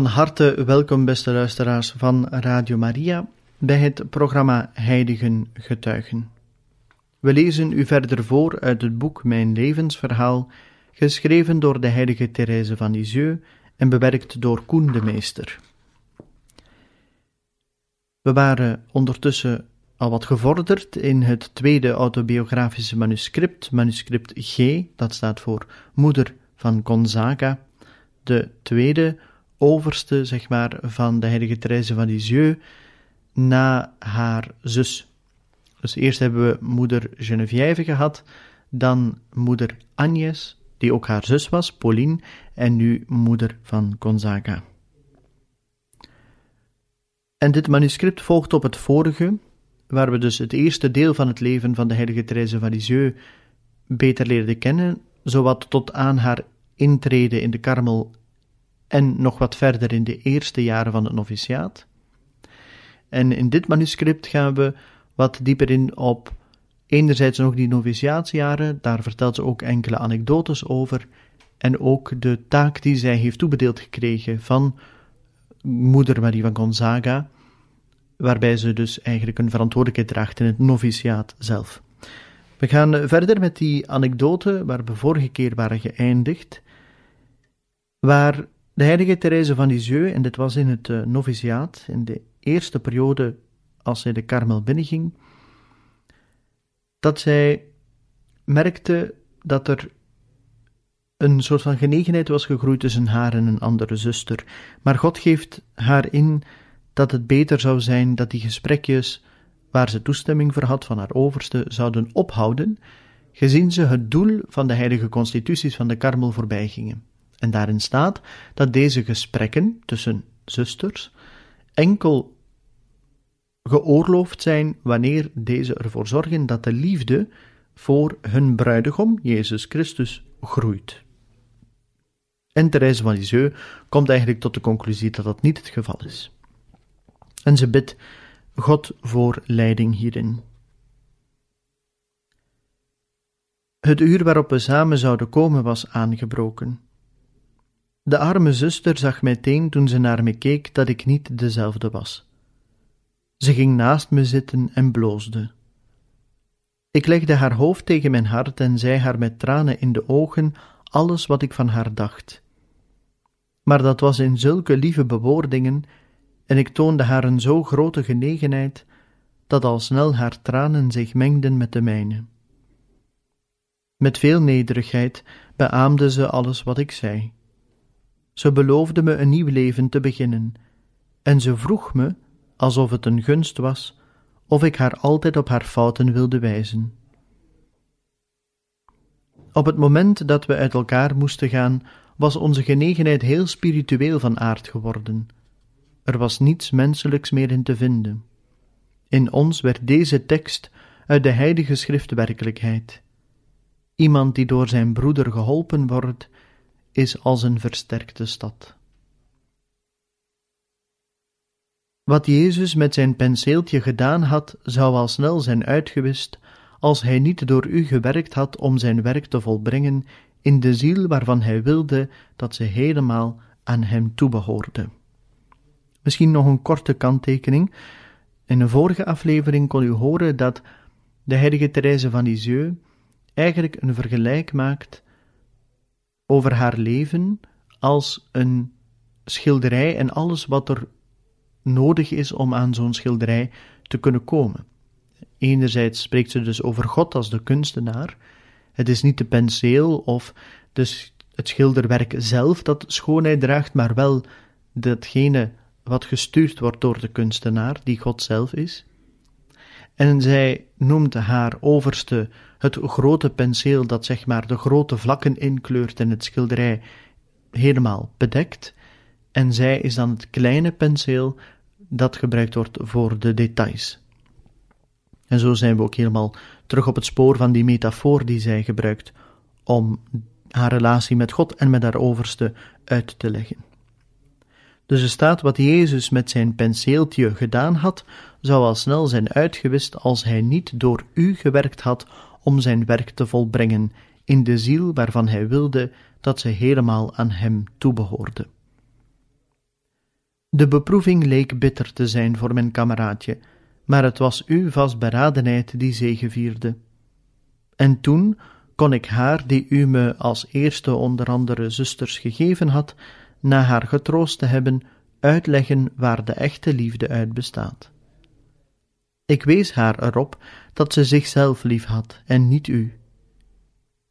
Van harte welkom, beste luisteraars van Radio Maria, bij het programma Heiligen Getuigen. We lezen u verder voor uit het boek Mijn levensverhaal, geschreven door de heilige Therese van Lisieux en bewerkt door Koen de Meester. We waren ondertussen al wat gevorderd in het tweede autobiografische manuscript, manuscript G, dat staat voor Moeder van Gonzaga, de tweede overste, zeg maar, van de heilige Therese van Lisieux na haar zus. Dus eerst hebben we moeder Geneviève gehad, dan moeder Agnes, die ook haar zus was, Pauline, en nu moeder van Gonzaga. En dit manuscript volgt op het vorige, waar we dus het eerste deel van het leven van de heilige Therese van Lisieux beter leerden kennen, zowat tot aan haar intrede in de Karmel en nog wat verder in de eerste jaren van het noviciaat. En in dit manuscript gaan we wat dieper in op enerzijds nog die noviciaatsjaren, daar vertelt ze ook enkele anekdotes over, en ook de taak die zij heeft toebedeeld gekregen van moeder Marie van Gonzaga, waarbij ze dus eigenlijk een verantwoordelijkheid draagt in het noviciaat zelf. We gaan verder met die anekdote waar we vorige keer waren geëindigd, waar de heilige Therese van Lisieux, en dit was in het uh, noviciaat, in de eerste periode als zij de Karmel binnenging, dat zij merkte dat er een soort van genegenheid was gegroeid tussen haar en een andere zuster. Maar God geeft haar in dat het beter zou zijn dat die gesprekjes, waar ze toestemming voor had van haar overste, zouden ophouden, gezien ze het doel van de heilige constituties van de Karmel voorbij gingen. En daarin staat dat deze gesprekken tussen zusters enkel geoorloofd zijn wanneer deze ervoor zorgen dat de liefde voor hun bruidegom, Jezus Christus, groeit. En Therese van Lisieux komt eigenlijk tot de conclusie dat dat niet het geval is. En ze bidt God voor leiding hierin. Het uur waarop we samen zouden komen was aangebroken. De arme zuster zag meteen toen ze naar me keek dat ik niet dezelfde was. Ze ging naast me zitten en bloosde. Ik legde haar hoofd tegen mijn hart en zei haar met tranen in de ogen alles wat ik van haar dacht. Maar dat was in zulke lieve bewoordingen, en ik toonde haar een zo grote genegenheid, dat al snel haar tranen zich mengden met de mijne. Met veel nederigheid beaamde ze alles wat ik zei. Ze beloofde me een nieuw leven te beginnen, en ze vroeg me, alsof het een gunst was, of ik haar altijd op haar fouten wilde wijzen. Op het moment dat we uit elkaar moesten gaan, was onze genegenheid heel spiritueel van aard geworden. Er was niets menselijks meer in te vinden. In ons werd deze tekst uit de Heilige Schrift werkelijkheid. Iemand die door zijn broeder geholpen wordt, is als een versterkte stad. Wat Jezus met zijn penseeltje gedaan had, zou al snel zijn uitgewist als hij niet door u gewerkt had om zijn werk te volbrengen in de ziel waarvan hij wilde dat ze helemaal aan hem toebehoorde. Misschien nog een korte kanttekening. In een vorige aflevering kon u horen dat de heilige Therese van Lisieux eigenlijk een vergelijk maakt over haar leven als een schilderij en alles wat er nodig is om aan zo'n schilderij te kunnen komen. Enerzijds spreekt ze dus over God als de kunstenaar. Het is niet de penseel of dus het schilderwerk zelf dat schoonheid draagt, maar wel datgene wat gestuurd wordt door de kunstenaar, die God zelf is. en zij noemt haar overste het grote penseel dat zeg maar de grote vlakken inkleurt en het schilderij helemaal bedekt, en zij is dan het kleine penseel dat gebruikt wordt voor de details. En zo zijn we ook helemaal terug op het spoor van die metafoor die zij gebruikt om haar relatie met God en met haar overste uit te leggen. Dus er staat wat Jezus met zijn penseeltje gedaan had, zou al snel zijn uitgewist als hij niet door u gewerkt had om zijn werk te volbrengen in de ziel waarvan hij wilde dat ze helemaal aan hem toebehoorde. De beproeving leek bitter te zijn voor mijn kameraadje, maar het was uw vastberadenheid die zegevierde. En toen kon ik haar, die u me als eerste onder andere zusters gegeven had, na haar getroost te hebben, uitleggen waar de echte liefde uit bestaat. Ik wees haar erop dat ze zichzelf lief had en niet u.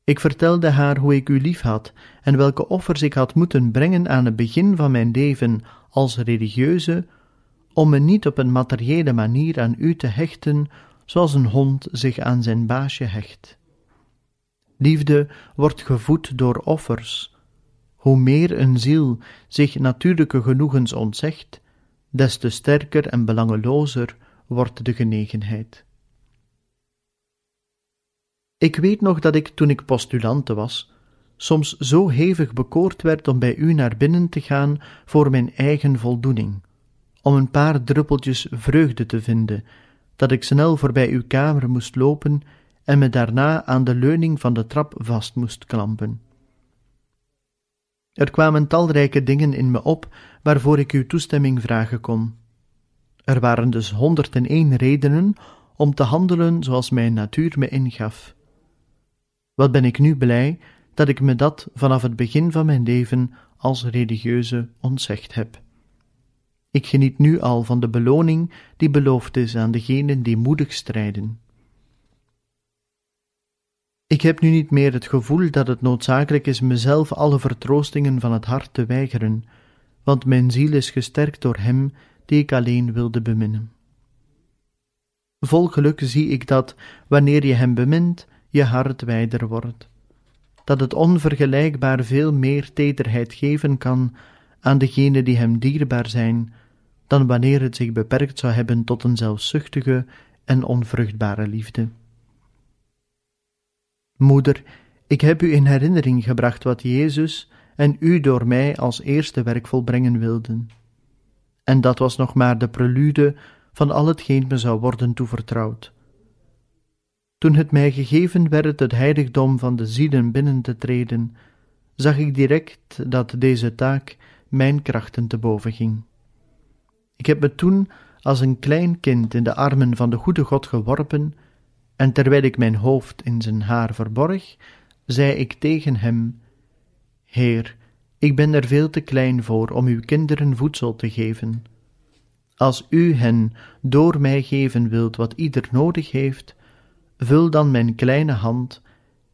Ik vertelde haar hoe ik u lief had en welke offers ik had moeten brengen aan het begin van mijn leven als religieuze, om me niet op een materiële manier aan u te hechten, zoals een hond zich aan zijn baasje hecht. Liefde wordt gevoed door offers. Hoe meer een ziel zich natuurlijke genoegens ontzegt, des te sterker en belangelozer wordt de genegenheid. Ik weet nog dat ik, toen ik postulante was, soms zo hevig bekoord werd om bij u naar binnen te gaan voor mijn eigen voldoening, om een paar druppeltjes vreugde te vinden, dat ik snel voorbij uw kamer moest lopen en me daarna aan de leuning van de trap vast moest klampen. Er kwamen talrijke dingen in me op waarvoor ik uw toestemming vragen kon. Er waren dus honderd en één redenen om te handelen zoals mijn natuur me ingaf. Wat ben ik nu blij dat ik me dat vanaf het begin van mijn leven als religieuze ontzegd heb. Ik geniet nu al van de beloning die beloofd is aan degenen die moedig strijden. Ik heb nu niet meer het gevoel dat het noodzakelijk is mezelf alle vertroostingen van het hart te weigeren, want mijn ziel is gesterkt door Hem die ik alleen wilde beminnen. Vol geluk zie ik dat, wanneer je Hem bemint, je hart wijder wordt, dat het onvergelijkbaar veel meer tederheid geven kan aan degenen die Hem dierbaar zijn, dan wanneer het zich beperkt zou hebben tot een zelfzuchtige en onvruchtbare liefde. Moeder, ik heb u in herinnering gebracht wat Jezus en u door mij als eerste werk volbrengen wilden. En dat was nog maar de prelude van al hetgeen me zou worden toevertrouwd. Toen het mij gegeven werd het heiligdom van de zielen binnen te treden, zag ik direct dat deze taak mijn krachten te boven ging. Ik heb me toen als een klein kind in de armen van de goede God geworpen en terwijl ik mijn hoofd in zijn haar verborg, zei ik tegen hem: Heer, ik ben er veel te klein voor om uw kinderen voedsel te geven. Als u hen door mij geven wilt wat ieder nodig heeft, vul dan mijn kleine hand,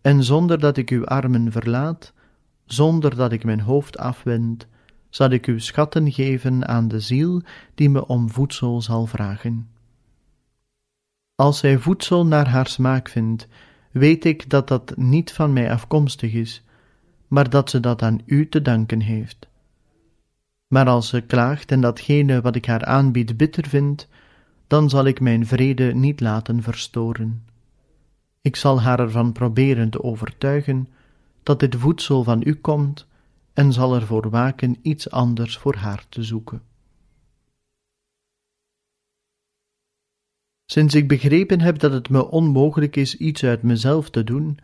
en zonder dat ik uw armen verlaat, zonder dat ik mijn hoofd afwend, zal ik uw schatten geven aan de ziel die me om voedsel zal vragen. Als zij voedsel naar haar smaak vindt, weet ik dat dat niet van mij afkomstig is, maar dat ze dat aan u te danken heeft. Maar als ze klaagt en datgene wat ik haar aanbied bitter vindt, dan zal ik mijn vrede niet laten verstoren. Ik zal haar ervan proberen te overtuigen dat dit voedsel van u komt en zal ervoor waken iets anders voor haar te zoeken. Sinds ik begrepen heb dat het me onmogelijk is iets uit mezelf te doen,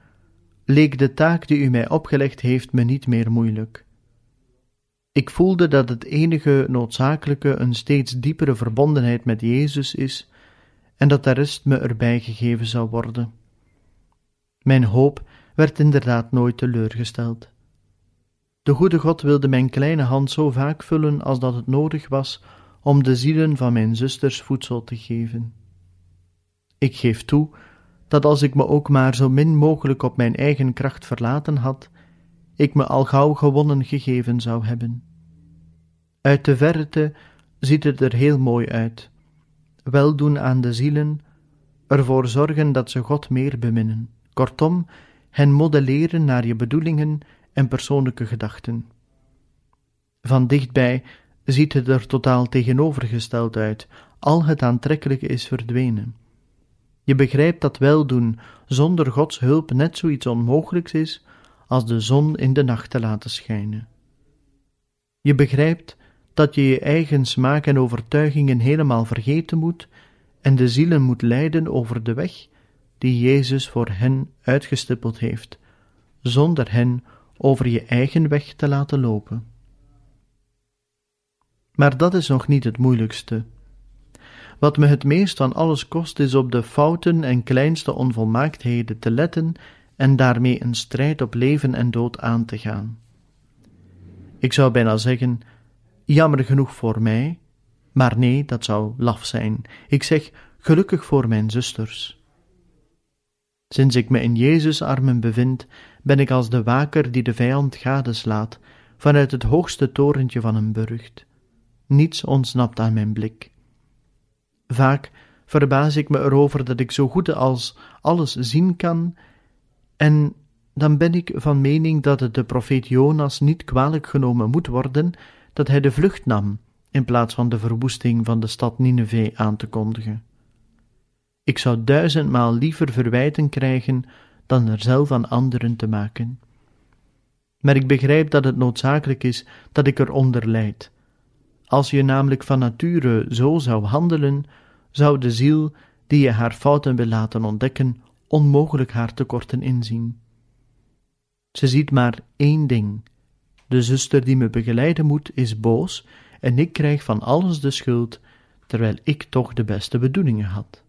leek de taak die u mij opgelegd heeft me niet meer moeilijk. Ik voelde dat het enige noodzakelijke een steeds diepere verbondenheid met Jezus is en dat de rest me erbij gegeven zou worden. Mijn hoop werd inderdaad nooit teleurgesteld. De goede God wilde mijn kleine hand zo vaak vullen als dat het nodig was om de zielen van mijn zusters voedsel te geven. Ik geef toe dat als ik me ook maar zo min mogelijk op mijn eigen kracht verlaten had, ik me al gauw gewonnen gegeven zou hebben. Uit de verte ziet het er heel mooi uit, weldoen aan de zielen, ervoor zorgen dat ze God meer beminnen. Kortom, hen modelleren naar je bedoelingen en persoonlijke gedachten. Van dichtbij ziet het er totaal tegenovergesteld uit, al het aantrekkelijke is verdwenen. Je begrijpt dat weldoen zonder Gods hulp net zoiets onmogelijks is als de zon in de nacht te laten schijnen. Je begrijpt dat je je eigen smaak en overtuigingen helemaal vergeten moet en de zielen moet leiden over de weg die Jezus voor hen uitgestippeld heeft, zonder hen over je eigen weg te laten lopen. Maar dat is nog niet het moeilijkste. Wat me het meest van alles kost, is op de fouten en kleinste onvolmaaktheden te letten en daarmee een strijd op leven en dood aan te gaan. Ik zou bijna zeggen: jammer genoeg voor mij, maar nee, dat zou laf zijn. Ik zeg gelukkig voor mijn zusters. Sinds ik me in Jezus' armen bevind, ben ik als de waker die de vijand gadeslaat, vanuit het hoogste torentje van een burcht. Niets ontsnapt aan mijn blik. Vaak verbaas ik me erover dat ik zo goed als alles zien kan, en dan ben ik van mening dat het de profeet Jonas niet kwalijk genomen moet worden dat hij de vlucht nam, in plaats van de verwoesting van de stad Nineveh aan te kondigen. Ik zou duizendmaal liever verwijten krijgen dan er zelf aan anderen te maken. Maar ik begrijp dat het noodzakelijk is dat ik eronder lijd. Als je namelijk van nature zo zou handelen, zou de ziel, die je haar fouten wil laten ontdekken, onmogelijk haar tekorten inzien. Ze ziet maar één ding: de zuster die me begeleiden moet is boos en ik krijg van alles de schuld, terwijl ik toch de beste bedoelingen had.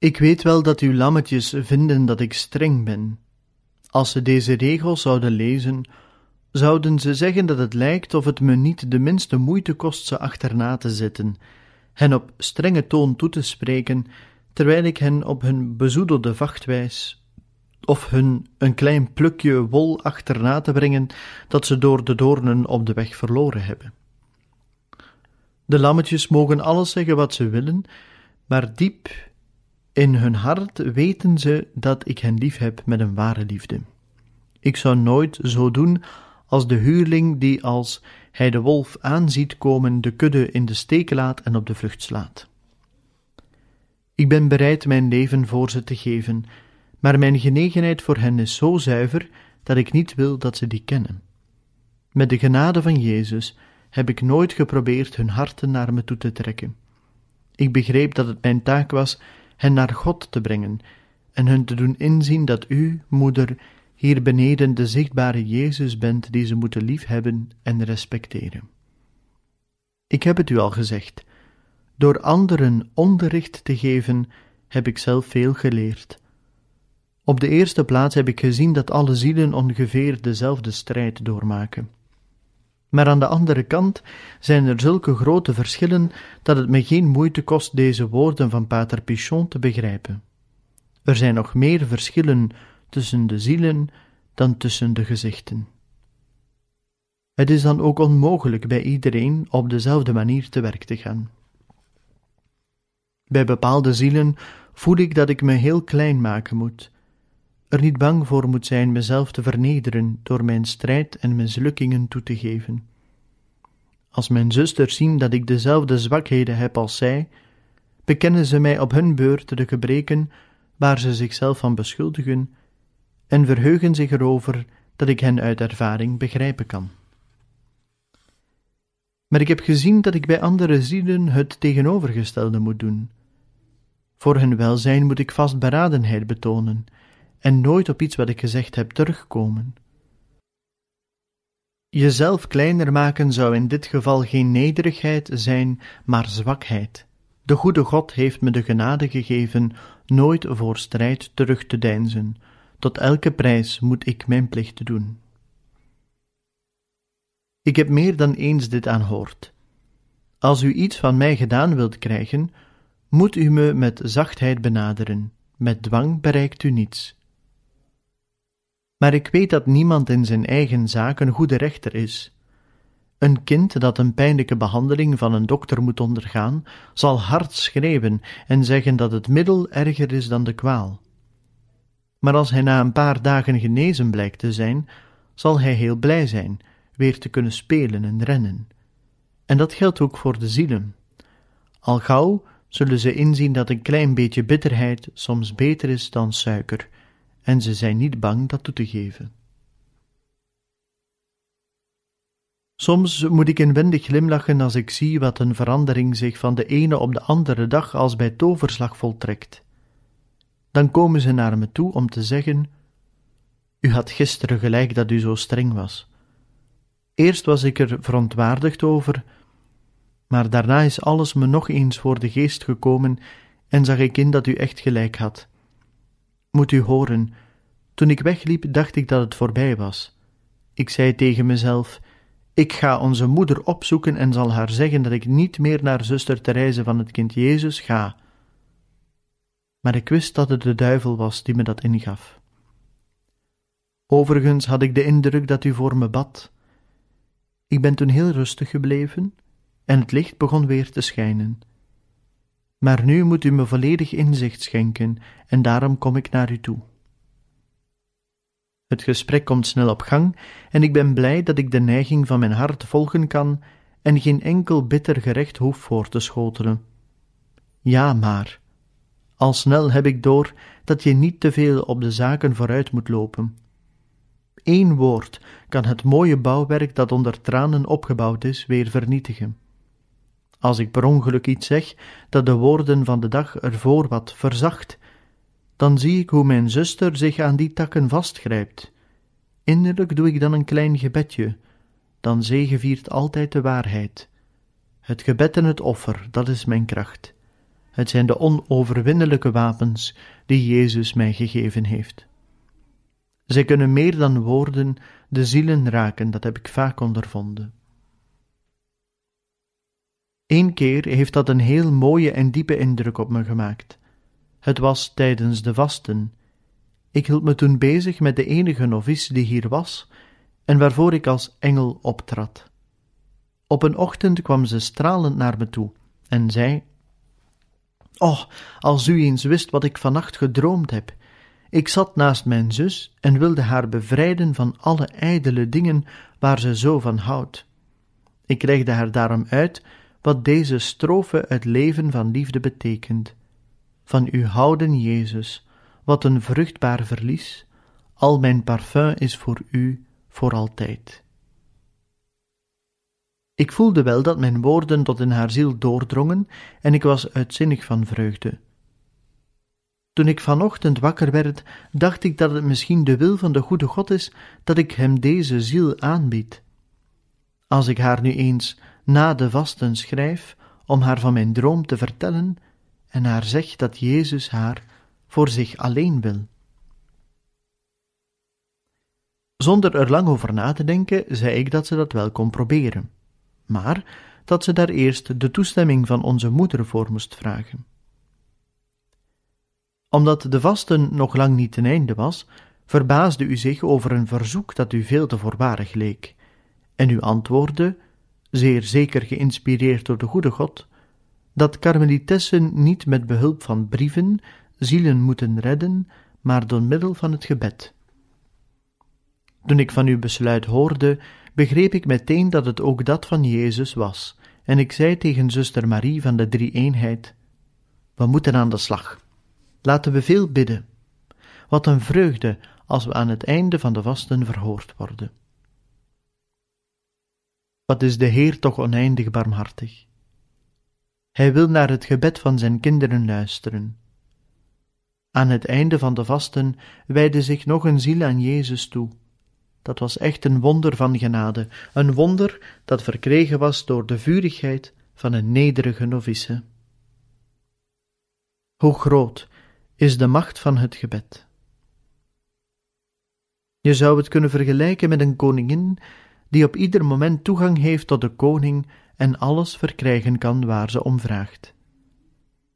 Ik weet wel dat uw lammetjes vinden dat ik streng ben. Als ze deze regels zouden lezen, zouden ze zeggen dat het lijkt of het me niet de minste moeite kost ze achterna te zitten, hen op strenge toon toe te spreken, terwijl ik hen op hun bezoedelde vacht wijs, of hun een klein plukje wol achterna te brengen dat ze door de doornen op de weg verloren hebben. De lammetjes mogen alles zeggen wat ze willen, maar diep in hun hart weten ze dat ik hen lief heb met een ware liefde. Ik zou nooit zo doen als de huurling die als hij de wolf aanziet komen de kudde in de steek laat en op de vlucht slaat. Ik ben bereid mijn leven voor ze te geven, maar mijn genegenheid voor hen is zo zuiver dat ik niet wil dat ze die kennen. Met de genade van Jezus heb ik nooit geprobeerd hun harten naar me toe te trekken. Ik begreep dat het mijn taak was hen naar God te brengen en hun te doen inzien dat u, moeder, hier beneden de zichtbare Jezus bent die ze moeten liefhebben en respecteren. Ik heb het u al gezegd, door anderen onderricht te geven heb ik zelf veel geleerd. Op de eerste plaats heb ik gezien dat alle zielen ongeveer dezelfde strijd doormaken. Maar aan de andere kant zijn er zulke grote verschillen dat het me geen moeite kost deze woorden van Pater Pichon te begrijpen. Er zijn nog meer verschillen tussen de zielen dan tussen de gezichten. Het is dan ook onmogelijk bij iedereen op dezelfde manier te werk te gaan. Bij bepaalde zielen voel ik dat ik me heel klein maken moet, er niet bang voor moet zijn mezelf te vernederen door mijn strijd en mislukkingen toe te geven. Als mijn zusters zien dat ik dezelfde zwakheden heb als zij, bekennen ze mij op hun beurt de gebreken waar ze zichzelf van beschuldigen en verheugen zich erover dat ik hen uit ervaring begrijpen kan. Maar ik heb gezien dat ik bij andere zielen het tegenovergestelde moet doen. Voor hun welzijn moet ik vastberadenheid betonen en nooit op iets wat ik gezegd heb terugkomen. Jezelf kleiner maken zou in dit geval geen nederigheid zijn, maar zwakheid. De goede God heeft me de genade gegeven nooit voor strijd terug te deinzen. Tot elke prijs moet ik mijn plicht doen. Ik heb meer dan eens dit aanhoord. Als u iets van mij gedaan wilt krijgen, moet u me met zachtheid benaderen. Met dwang bereikt u niets. Maar ik weet dat niemand in zijn eigen zaak een goede rechter is. Een kind dat een pijnlijke behandeling van een dokter moet ondergaan, zal hard schreeuwen en zeggen dat het middel erger is dan de kwaal. Maar als hij na een paar dagen genezen blijkt te zijn, zal hij heel blij zijn weer te kunnen spelen en rennen. En dat geldt ook voor de zielen. Al gauw zullen ze inzien dat een klein beetje bitterheid soms beter is dan suiker, en ze zijn niet bang dat toe te geven. Soms moet ik inwendig glimlachen als ik zie wat een verandering zich van de ene op de andere dag als bij toverslag voltrekt. Dan komen ze naar me toe om te zeggen: U had gisteren gelijk dat u zo streng was. Eerst was ik er verontwaardigd over, maar daarna is alles me nog eens voor de geest gekomen en zag ik in dat u echt gelijk had. Moet u horen, toen ik wegliep, dacht ik dat het voorbij was. Ik zei tegen mezelf: Ik ga onze moeder opzoeken en zal haar zeggen dat ik niet meer naar zuster Therese van het kind Jezus ga. Maar ik wist dat het de duivel was die me dat ingaf. Overigens had ik de indruk dat u voor me bad. Ik ben toen heel rustig gebleven en het licht begon weer te schijnen. Maar nu moet u me volledig inzicht schenken en daarom kom ik naar u toe. Het gesprek komt snel op gang en ik ben blij dat ik de neiging van mijn hart volgen kan en geen enkel bitter gerecht hoef voor te schotelen. Ja, maar al snel heb ik door dat je niet te veel op de zaken vooruit moet lopen. Eén woord kan het mooie bouwwerk dat onder tranen opgebouwd is weer vernietigen. Als ik per ongeluk iets zeg dat de woorden van de dag ervoor wat verzacht, dan zie ik hoe mijn zuster zich aan die takken vastgrijpt. Innerlijk doe ik dan een klein gebedje, dan zegeviert altijd de waarheid. Het gebed en het offer, dat is mijn kracht. Het zijn de onoverwinnelijke wapens die Jezus mij gegeven heeft. Zij kunnen meer dan woorden de zielen raken, dat heb ik vaak ondervonden. Eén keer heeft dat een heel mooie en diepe indruk op me gemaakt. Het was tijdens de vasten. Ik hield me toen bezig met de enige novice die hier was en waarvoor ik als engel optrad. Op een ochtend kwam ze stralend naar me toe en zei: Oh, als u eens wist wat ik vannacht gedroomd heb. Ik zat naast mijn zus en wilde haar bevrijden van alle ijdele dingen waar ze zo van houdt. Ik legde haar daarom uit wat deze strofe het leven van liefde betekent. Van u houden, Jezus, wat een vruchtbaar verlies, al mijn parfum is voor u voor altijd. Ik voelde wel dat mijn woorden tot in haar ziel doordrongen en ik was uitzinnig van vreugde. Toen ik vanochtend wakker werd, dacht ik dat het misschien de wil van de goede God is dat ik hem deze ziel aanbied. Als ik haar nu eens na de vasten schrijf om haar van mijn droom te vertellen en haar zeg dat Jezus haar voor zich alleen wil. Zonder er lang over na te denken, zei ik dat ze dat wel kon proberen, maar dat ze daar eerst de toestemming van onze moeder voor moest vragen. Omdat de vasten nog lang niet ten einde was, verbaasde u zich over een verzoek dat u veel te voorbarig leek, en u antwoordde zeer zeker geïnspireerd door de goede God, dat karmelitessen niet met behulp van brieven zielen moeten redden, maar door middel van het gebed. Toen ik van uw besluit hoorde, begreep ik meteen dat het ook dat van Jezus was, en ik zei tegen zuster Marie van de Drie-eenheid: We moeten aan de slag. Laten we veel bidden. Wat een vreugde als we aan het einde van de vasten verhoord worden. Wat is de Heer toch oneindig barmhartig? Hij wil naar het gebed van zijn kinderen luisteren. Aan het einde van de vasten wijde zich nog een ziel aan Jezus toe. Dat was echt een wonder van genade, een wonder dat verkregen was door de vurigheid van een nederige novice. Hoe groot is de macht van het gebed? Je zou het kunnen vergelijken met een koningin die op ieder moment toegang heeft tot de koning en alles verkrijgen kan waar ze om vraagt.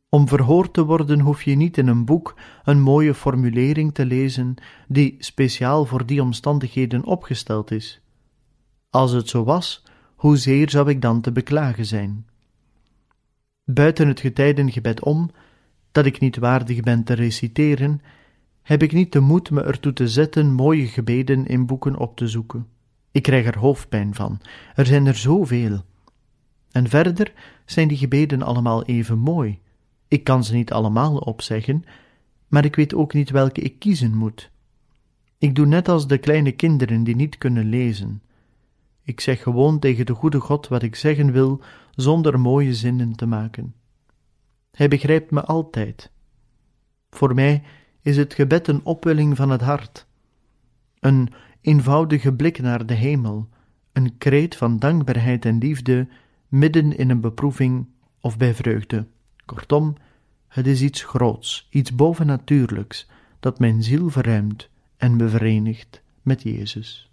Om verhoord te worden hoef je niet in een boek een mooie formulering te lezen die speciaal voor die omstandigheden opgesteld is. Als het zo was, hoezeer zou ik dan te beklagen zijn? Buiten het getijdengebed om, dat ik niet waardig ben te reciteren, heb ik niet de moed me ertoe te zetten mooie gebeden in boeken op te zoeken. Ik krijg er hoofdpijn van. Er zijn er zoveel. En verder zijn die gebeden allemaal even mooi. Ik kan ze niet allemaal opzeggen, maar ik weet ook niet welke ik kiezen moet. Ik doe net als de kleine kinderen die niet kunnen lezen. Ik zeg gewoon tegen de goede God wat ik zeggen wil, zonder mooie zinnen te maken. Hij begrijpt me altijd. Voor mij is het gebed een opwelling van het hart, een eenvoudige blik naar de hemel, een kreet van dankbaarheid en liefde midden in een beproeving of bij vreugde. Kortom, het is iets groots, iets bovennatuurlijks, dat mijn ziel verruimt en me verenigt met Jezus.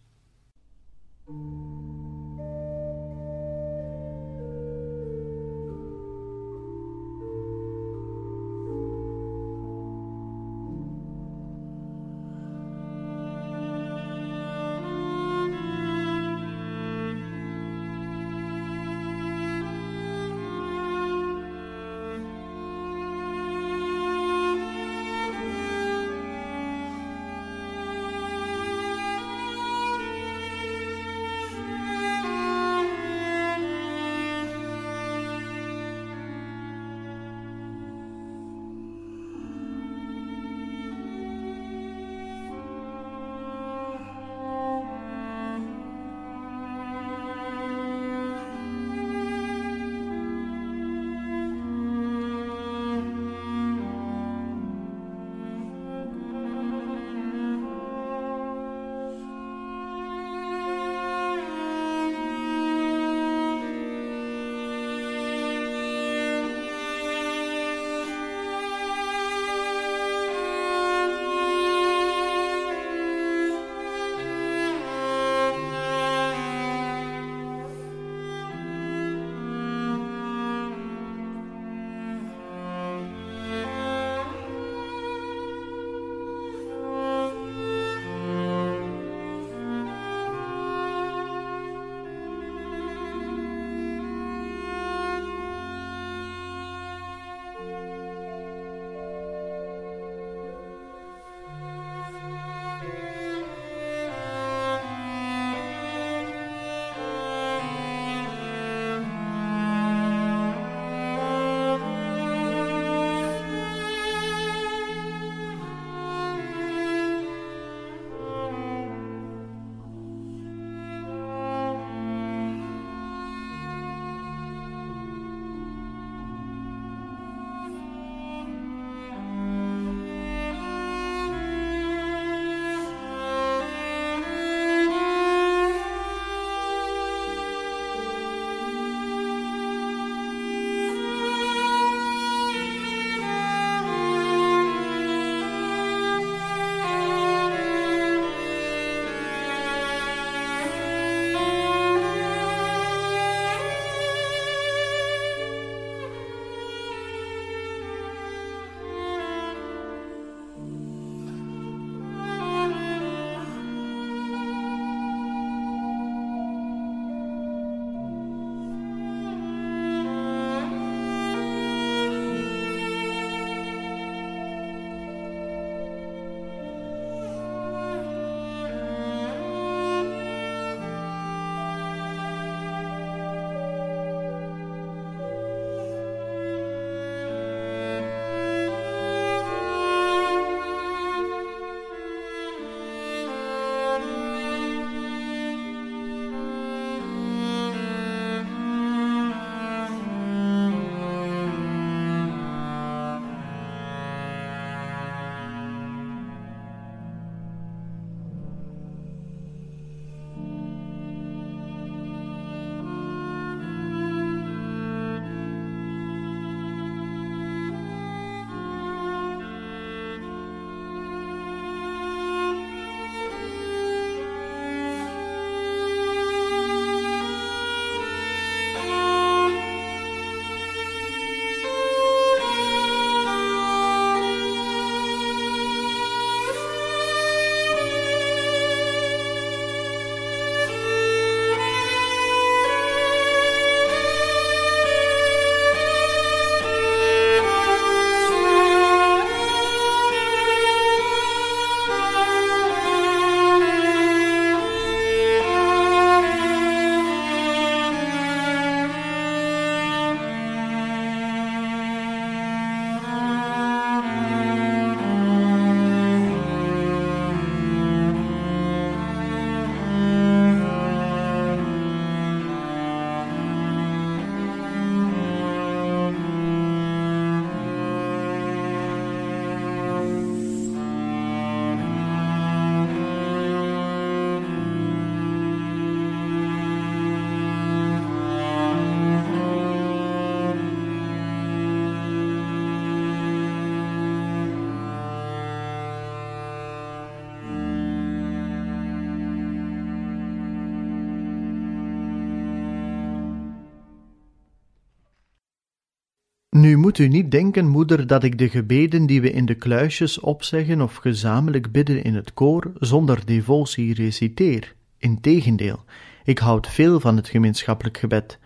Moet u niet denken, moeder, dat ik de gebeden die we in de kluisjes opzeggen of gezamenlijk bidden in het koor zonder devotie reciteer. Integendeel, ik houd veel van het gemeenschappelijk gebed,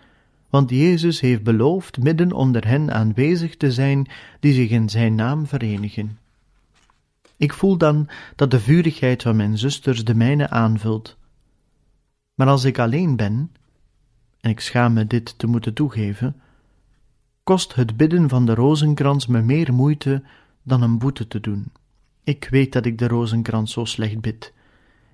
want Jezus heeft beloofd midden onder hen aanwezig te zijn die zich in zijn naam verenigen. Ik voel dan dat de vurigheid van mijn zusters de mijne aanvult. Maar als ik alleen ben, en ik schaam me dit te moeten toegeven, kost het bidden van de rozenkrans me meer moeite dan een boete te doen. Ik weet dat ik de rozenkrans zo slecht bid.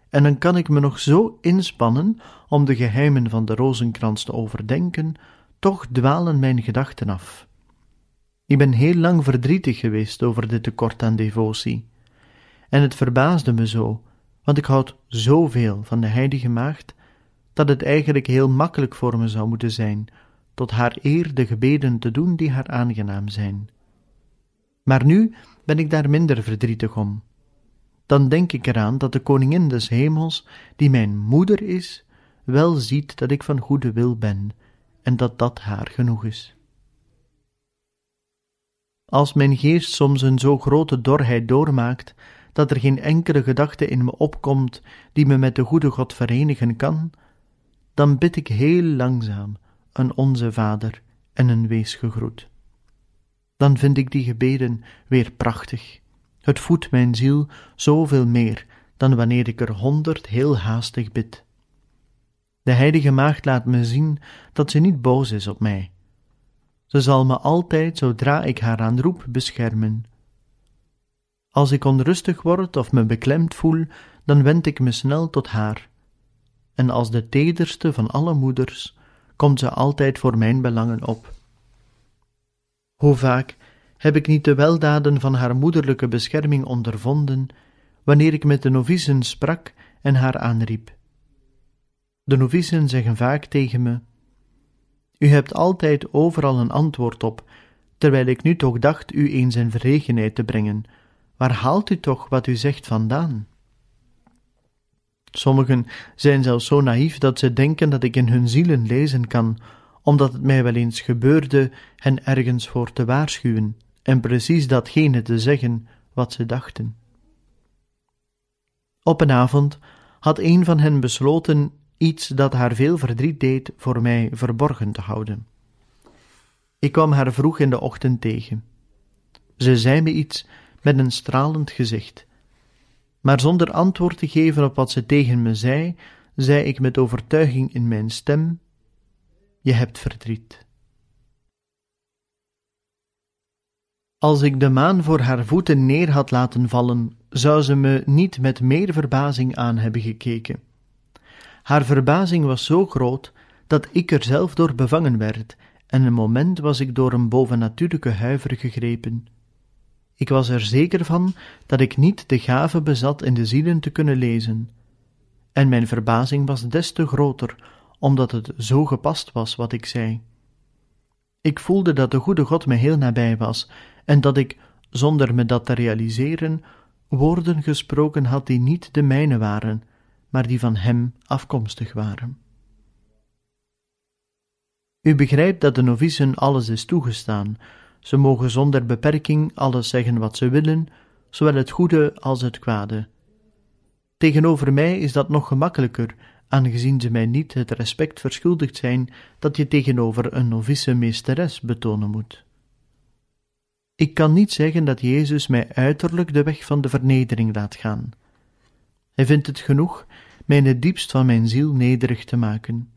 En dan kan ik me nog zo inspannen om de geheimen van de rozenkrans te overdenken, toch dwalen mijn gedachten af. Ik ben heel lang verdrietig geweest over dit tekort aan devotie. En het verbaasde me zo, want ik houd zoveel van de heilige maagd, dat het eigenlijk heel makkelijk voor me zou moeten zijn tot haar eer de gebeden te doen die haar aangenaam zijn. Maar nu ben ik daar minder verdrietig om. Dan denk ik eraan dat de koningin des hemels, die mijn moeder is, wel ziet dat ik van goede wil ben en dat dat haar genoeg is. Als mijn geest soms een zo grote dorheid doormaakt, dat er geen enkele gedachte in me opkomt die me met de goede God verenigen kan, dan bid ik heel langzaam een Onze Vader en een Wees gegroet. Dan vind ik die gebeden weer prachtig. Het voedt mijn ziel zoveel meer dan wanneer ik er honderd heel haastig bid. De heilige maagd laat me zien dat ze niet boos is op mij. Ze zal me altijd, zodra ik haar aanroep, beschermen. Als ik onrustig word of me beklemd voel, dan wend ik me snel tot haar. En als de tederste van alle moeders komt ze altijd voor mijn belangen op. Hoe vaak heb ik niet de weldaden van haar moederlijke bescherming ondervonden, wanneer ik met de novicen sprak en haar aanriep. De novicen zeggen vaak tegen me: U hebt altijd overal een antwoord op, terwijl ik nu toch dacht u eens in verregenheid te brengen. Waar haalt u toch wat u zegt vandaan? Sommigen zijn zelfs zo naïef dat ze denken dat ik in hun zielen lezen kan, omdat het mij wel eens gebeurde hen ergens voor te waarschuwen en precies datgene te zeggen wat ze dachten. Op een avond had een van hen besloten iets dat haar veel verdriet deed voor mij verborgen te houden. Ik kwam haar vroeg in de ochtend tegen. Ze zei me iets met een stralend gezicht maar zonder antwoord te geven op wat ze tegen me zei, zei ik met overtuiging in mijn stem: Je hebt verdriet. Als ik de maan voor haar voeten neer had laten vallen, zou ze me niet met meer verbazing aan hebben gekeken. Haar verbazing was zo groot dat ik er zelf door bevangen werd, en een moment was ik door een bovennatuurlijke huiver gegrepen. Ik was er zeker van dat ik niet de gave bezat in de zielen te kunnen lezen. En mijn verbazing was des te groter, omdat het zo gepast was wat ik zei. Ik voelde dat de goede God me heel nabij was en dat ik, zonder me dat te realiseren, woorden gesproken had die niet de mijne waren, maar die van Hem afkomstig waren. U begrijpt dat de novicen alles is toegestaan, ze mogen zonder beperking alles zeggen wat ze willen, zowel het goede als het kwade. Tegenover mij is dat nog gemakkelijker, aangezien ze mij niet het respect verschuldigd zijn dat je tegenover een novice meesteres betonen moet. Ik kan niet zeggen dat Jezus mij uiterlijk de weg van de vernedering laat gaan. Hij vindt het genoeg mij in het diepst van mijn ziel nederig te maken.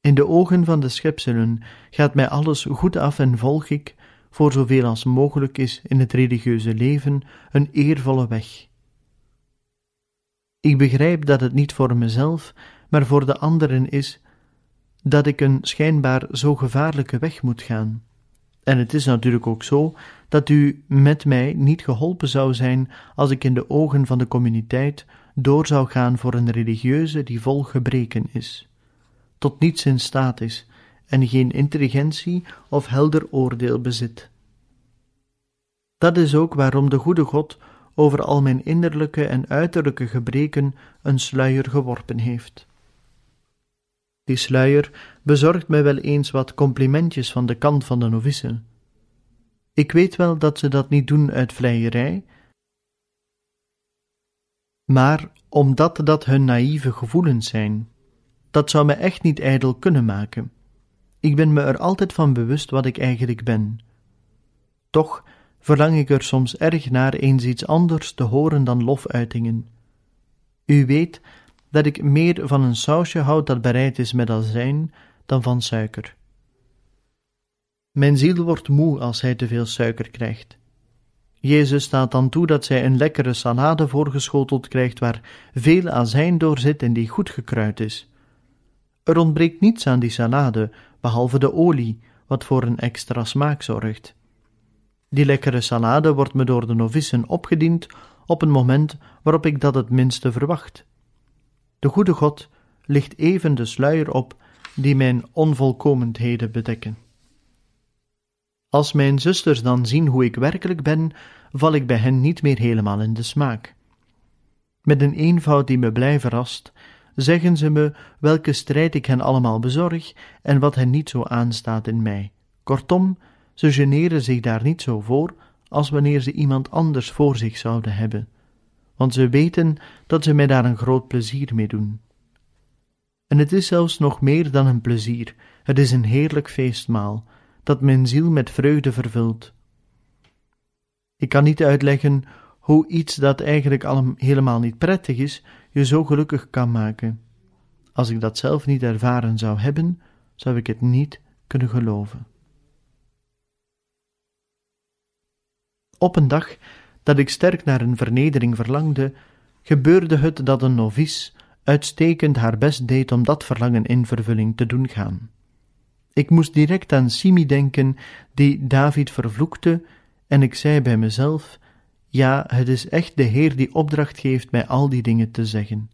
In de ogen van de schepselen gaat mij alles goed af en volg ik, voor zoveel als mogelijk is in het religieuze leven, een eervolle weg. Ik begrijp dat het niet voor mezelf, maar voor de anderen is dat ik een schijnbaar zo gevaarlijke weg moet gaan. En het is natuurlijk ook zo dat u met mij niet geholpen zou zijn als ik in de ogen van de communiteit door zou gaan voor een religieuze die vol gebreken is tot niets in staat is en geen intelligentie of helder oordeel bezit. Dat is ook waarom de goede God over al mijn innerlijke en uiterlijke gebreken een sluier geworpen heeft. Die sluier bezorgt mij wel eens wat complimentjes van de kant van de novice. Ik weet wel dat ze dat niet doen uit vleierij, maar omdat dat hun naïeve gevoelens zijn. Dat zou me echt niet ijdel kunnen maken. Ik ben me er altijd van bewust wat ik eigenlijk ben. Toch verlang ik er soms erg naar eens iets anders te horen dan lofuitingen. U weet dat ik meer van een sausje houd dat bereid is met azijn dan van suiker. Mijn ziel wordt moe als hij te veel suiker krijgt. Jezus staat dan toe dat zij een lekkere salade voorgeschoteld krijgt waar veel azijn door zit en die goed gekruid is. Er ontbreekt niets aan die salade, behalve de olie, wat voor een extra smaak zorgt. Die lekkere salade wordt me door de novissen opgediend op een moment waarop ik dat het minste verwacht. De goede God licht even de sluier op die mijn onvolkomenheden bedekken. Als mijn zusters dan zien hoe ik werkelijk ben, val ik bij hen niet meer helemaal in de smaak. Met een eenvoud die me blij verrast, zeggen ze me welke strijd ik hen allemaal bezorg en wat hen niet zo aanstaat in mij. Kortom, ze generen zich daar niet zo voor als wanneer ze iemand anders voor zich zouden hebben, want ze weten dat ze mij daar een groot plezier mee doen. En het is zelfs nog meer dan een plezier, het is een heerlijk feestmaal, dat mijn ziel met vreugde vervult. Ik kan niet uitleggen hoe iets dat eigenlijk al helemaal niet prettig is, je zo gelukkig kan maken. Als ik dat zelf niet ervaren zou hebben, zou ik het niet kunnen geloven. Op een dag dat ik sterk naar een vernedering verlangde, gebeurde het dat een novice uitstekend haar best deed om dat verlangen in vervulling te doen gaan. Ik moest direct aan Simi denken, die David vervloekte, en ik zei bij mezelf: Ja, het is echt de Heer die opdracht geeft mij al die dingen te zeggen.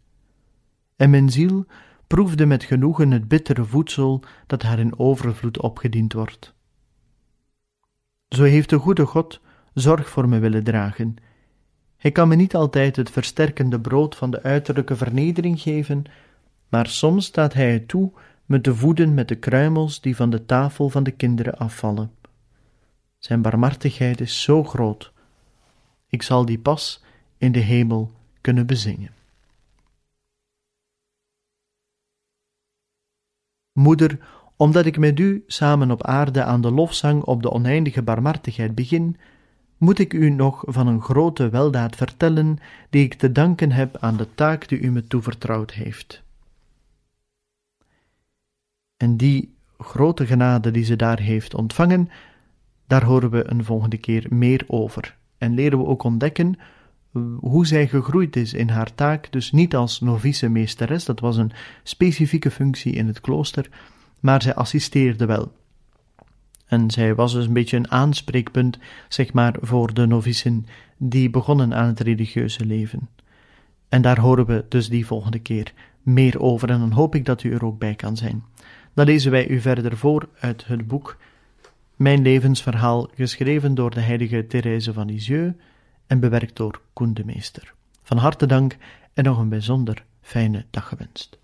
En mijn ziel proefde met genoegen het bittere voedsel dat haar in overvloed opgediend wordt. Zo heeft de goede God zorg voor me willen dragen. Hij kan me niet altijd het versterkende brood van de uiterlijke vernedering geven, maar soms staat hij het toe me te voeden met de kruimels die van de tafel van de kinderen afvallen. Zijn barmhartigheid is zo groot. Ik zal die pas in de hemel kunnen bezingen. Moeder, omdat ik met u samen op aarde aan de lofzang op de oneindige barmhartigheid begin, moet ik u nog van een grote weldaad vertellen die ik te danken heb aan de taak die u me toevertrouwd heeft. En die grote genade die ze daar heeft ontvangen, daar horen we een volgende keer meer over. En leren we ook ontdekken eh, hoe zij gegroeid is in haar taak, dus niet als novice meesteres, dat was een specifieke functie in het klooster, maar zij assisteerde wel. En zij was dus een beetje een aanspreekpunt, zeg maar, voor de novicen die begonnen aan het religieuze leven. En daar horen we dus die volgende keer meer over en dan hoop ik dat u er ook bij kan zijn. Dan lezen wij u verder voor uit het boek Mijn levensverhaal, geschreven door de heilige Therese van Lisieux en bewerkt door Koen de Meester. Van harte dank en nog een bijzonder fijne dag gewenst.